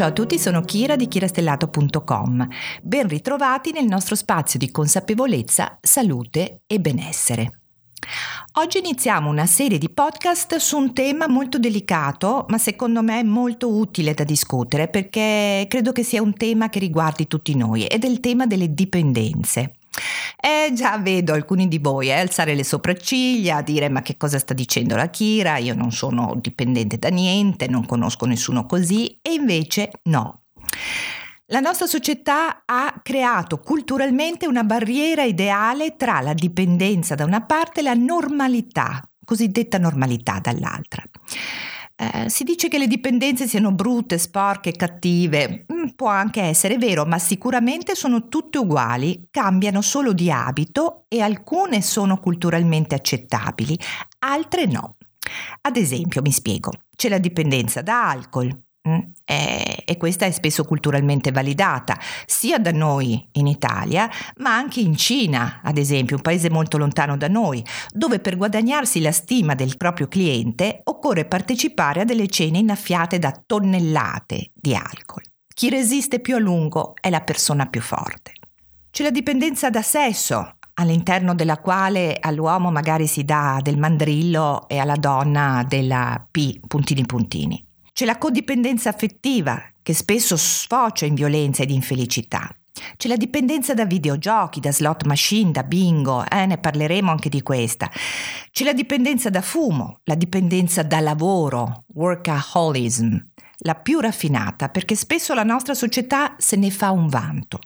Ciao a tutti, sono Kira di kirastellato.com. Ben ritrovati nel nostro spazio di consapevolezza, salute e benessere. Oggi iniziamo una serie di podcast su un tema molto delicato, ma secondo me molto utile da discutere perché credo che sia un tema che riguardi tutti noi ed è il tema delle dipendenze. Eh già vedo alcuni di voi eh, alzare le sopracciglia, dire ma che cosa sta dicendo la Kira, io non sono dipendente da niente, non conosco nessuno così e invece no. La nostra società ha creato culturalmente una barriera ideale tra la dipendenza da una parte e la normalità, cosiddetta normalità dall'altra. Eh, si dice che le dipendenze siano brutte, sporche, cattive. Mm, può anche essere vero, ma sicuramente sono tutte uguali, cambiano solo di abito e alcune sono culturalmente accettabili, altre no. Ad esempio, mi spiego, c'è la dipendenza da alcol? E, e, questa è spesso culturalmente validata, sia da noi in Italia, ma anche in Cina, ad esempio, un paese molto lontano da noi, dove per guadagnarsi la stima del proprio cliente occorre partecipare a delle cene innaffiate da tonnellate di alcol. Chi resiste più a lungo è la persona più forte. C'è la dipendenza da sesso, all'interno della quale all'uomo magari si dà del mandrillo e alla donna della P puntini puntini. C'è la codipendenza affettiva, che spesso sfocia in violenza ed infelicità. C'è la dipendenza da videogiochi, da slot machine, da bingo, eh, ne parleremo anche di questa. C'è la dipendenza da fumo, la dipendenza da lavoro, workaholism, la più raffinata perché spesso la nostra società se ne fa un vanto.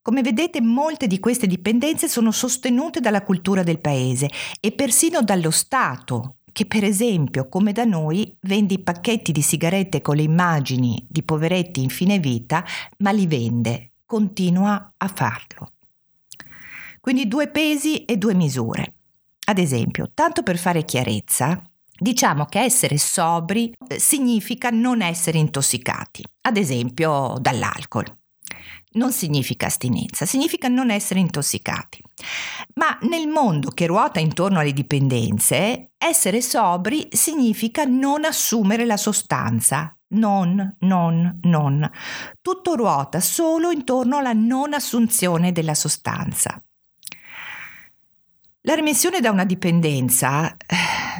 Come vedete molte di queste dipendenze sono sostenute dalla cultura del paese e persino dallo Stato, che per esempio, come da noi, vende i pacchetti di sigarette con le immagini di poveretti in fine vita, ma li vende, continua a farlo. Quindi due pesi e due misure. Ad esempio, tanto per fare chiarezza, diciamo che essere sobri eh, significa non essere intossicati, ad esempio dall'alcol non significa astinenza, significa non essere intossicati. Ma nel mondo che ruota intorno alle dipendenze, essere sobri significa non assumere la sostanza. Non, non, non. Tutto ruota solo intorno alla non assunzione della sostanza. La remissione da una dipendenza eh,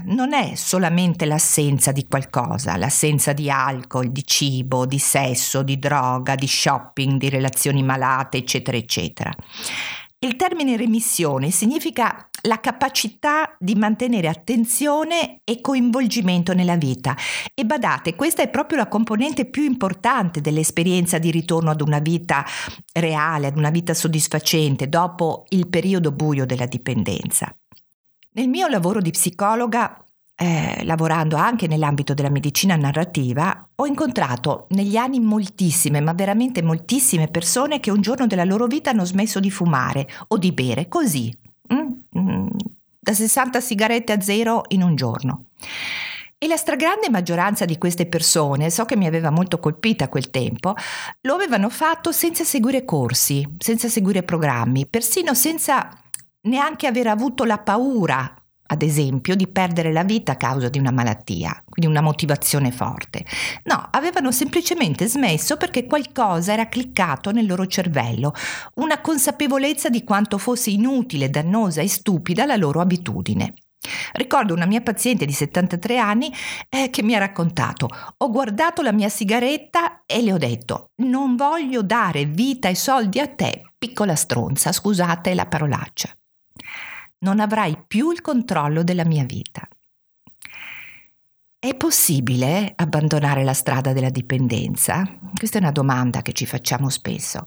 non è solamente l'assenza di qualcosa, l'assenza di alcol, di cibo, di sesso, di droga, di shopping, di relazioni malate, eccetera, eccetera. Il termine remissione significa la capacità di mantenere attenzione e coinvolgimento nella vita. E badate, questa è proprio la componente più importante dell'esperienza di ritorno ad una vita reale, ad una vita soddisfacente dopo il periodo buio della dipendenza. Nel mio lavoro di psicologa eh, lavorando anche nell'ambito della medicina narrativa, ho incontrato negli anni moltissime, ma veramente moltissime persone che un giorno della loro vita hanno smesso di fumare o di bere, così, mm, mm, da 60 sigarette a zero in un giorno. E la stragrande maggioranza di queste persone, so che mi aveva molto colpita a quel tempo, lo avevano fatto senza seguire corsi, senza seguire programmi, persino senza neanche aver avuto la paura ad esempio, di perdere la vita a causa di una malattia, quindi una motivazione forte. No, avevano semplicemente smesso perché qualcosa era cliccato nel loro cervello, una consapevolezza di quanto fosse inutile, dannosa e stupida la loro abitudine. Ricordo una mia paziente di 73 anni eh, che mi ha raccontato, ho guardato la mia sigaretta e le ho detto, non voglio dare vita e soldi a te, piccola stronza, scusate la parolaccia non avrai più il controllo della mia vita. È possibile abbandonare la strada della dipendenza? Questa è una domanda che ci facciamo spesso.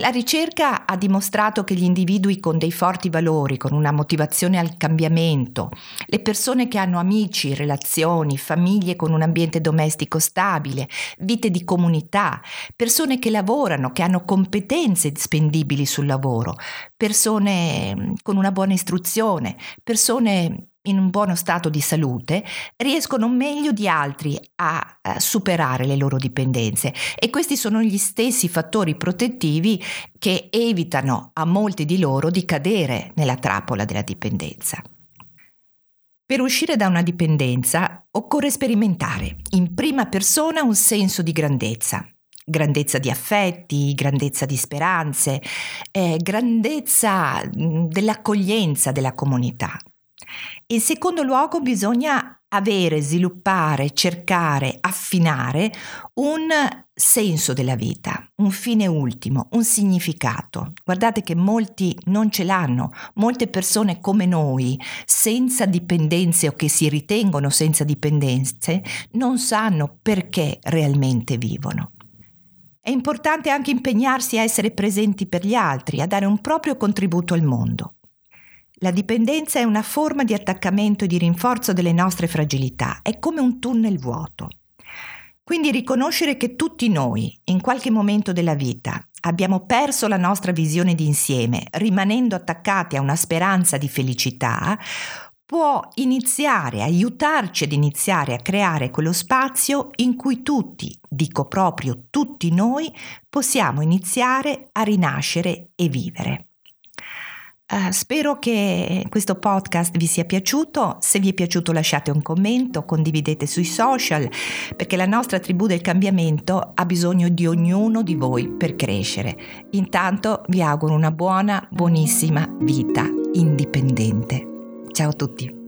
La ricerca ha dimostrato che gli individui con dei forti valori, con una motivazione al cambiamento, le persone che hanno amici, relazioni, famiglie con un ambiente domestico stabile, vite di comunità, persone che lavorano, che hanno competenze spendibili sul lavoro, persone mm, con una buona istruzione, persone in un buono stato di salute riescono meglio di altri a, superare le loro dipendenze e questi sono gli stessi fattori protettivi che evitano a molti di loro di cadere nella trappola della dipendenza. Per uscire da una dipendenza occorre sperimentare in prima persona un senso di grandezza, grandezza di affetti, grandezza di speranze, eh, grandezza dell'accoglienza della comunità. In secondo luogo bisogna avere, sviluppare, cercare, affinare un senso della vita, un fine ultimo, un significato. Guardate che molti non ce l'hanno, molte persone come noi, senza dipendenze o che si ritengono senza dipendenze, non sanno perché realmente vivono. È importante anche impegnarsi a essere presenti per gli altri, a dare un proprio contributo al mondo. La dipendenza è una forma di attaccamento e di rinforzo delle nostre fragilità, è come un tunnel vuoto. Quindi riconoscere che tutti noi, in qualche momento della vita, abbiamo perso la nostra visione di insieme, rimanendo attaccati a una speranza di felicità, può iniziare, aiutarci ad iniziare a creare quello spazio in cui tutti, dico proprio tutti noi, possiamo iniziare a rinascere e vivere. Uh, spero che questo podcast vi sia piaciuto, se vi è piaciuto lasciate un commento, condividete sui social, perché la nostra tribù del cambiamento ha bisogno di ognuno di voi per crescere. Intanto vi auguro una buona, buonissima vita indipendente. Ciao a tutti.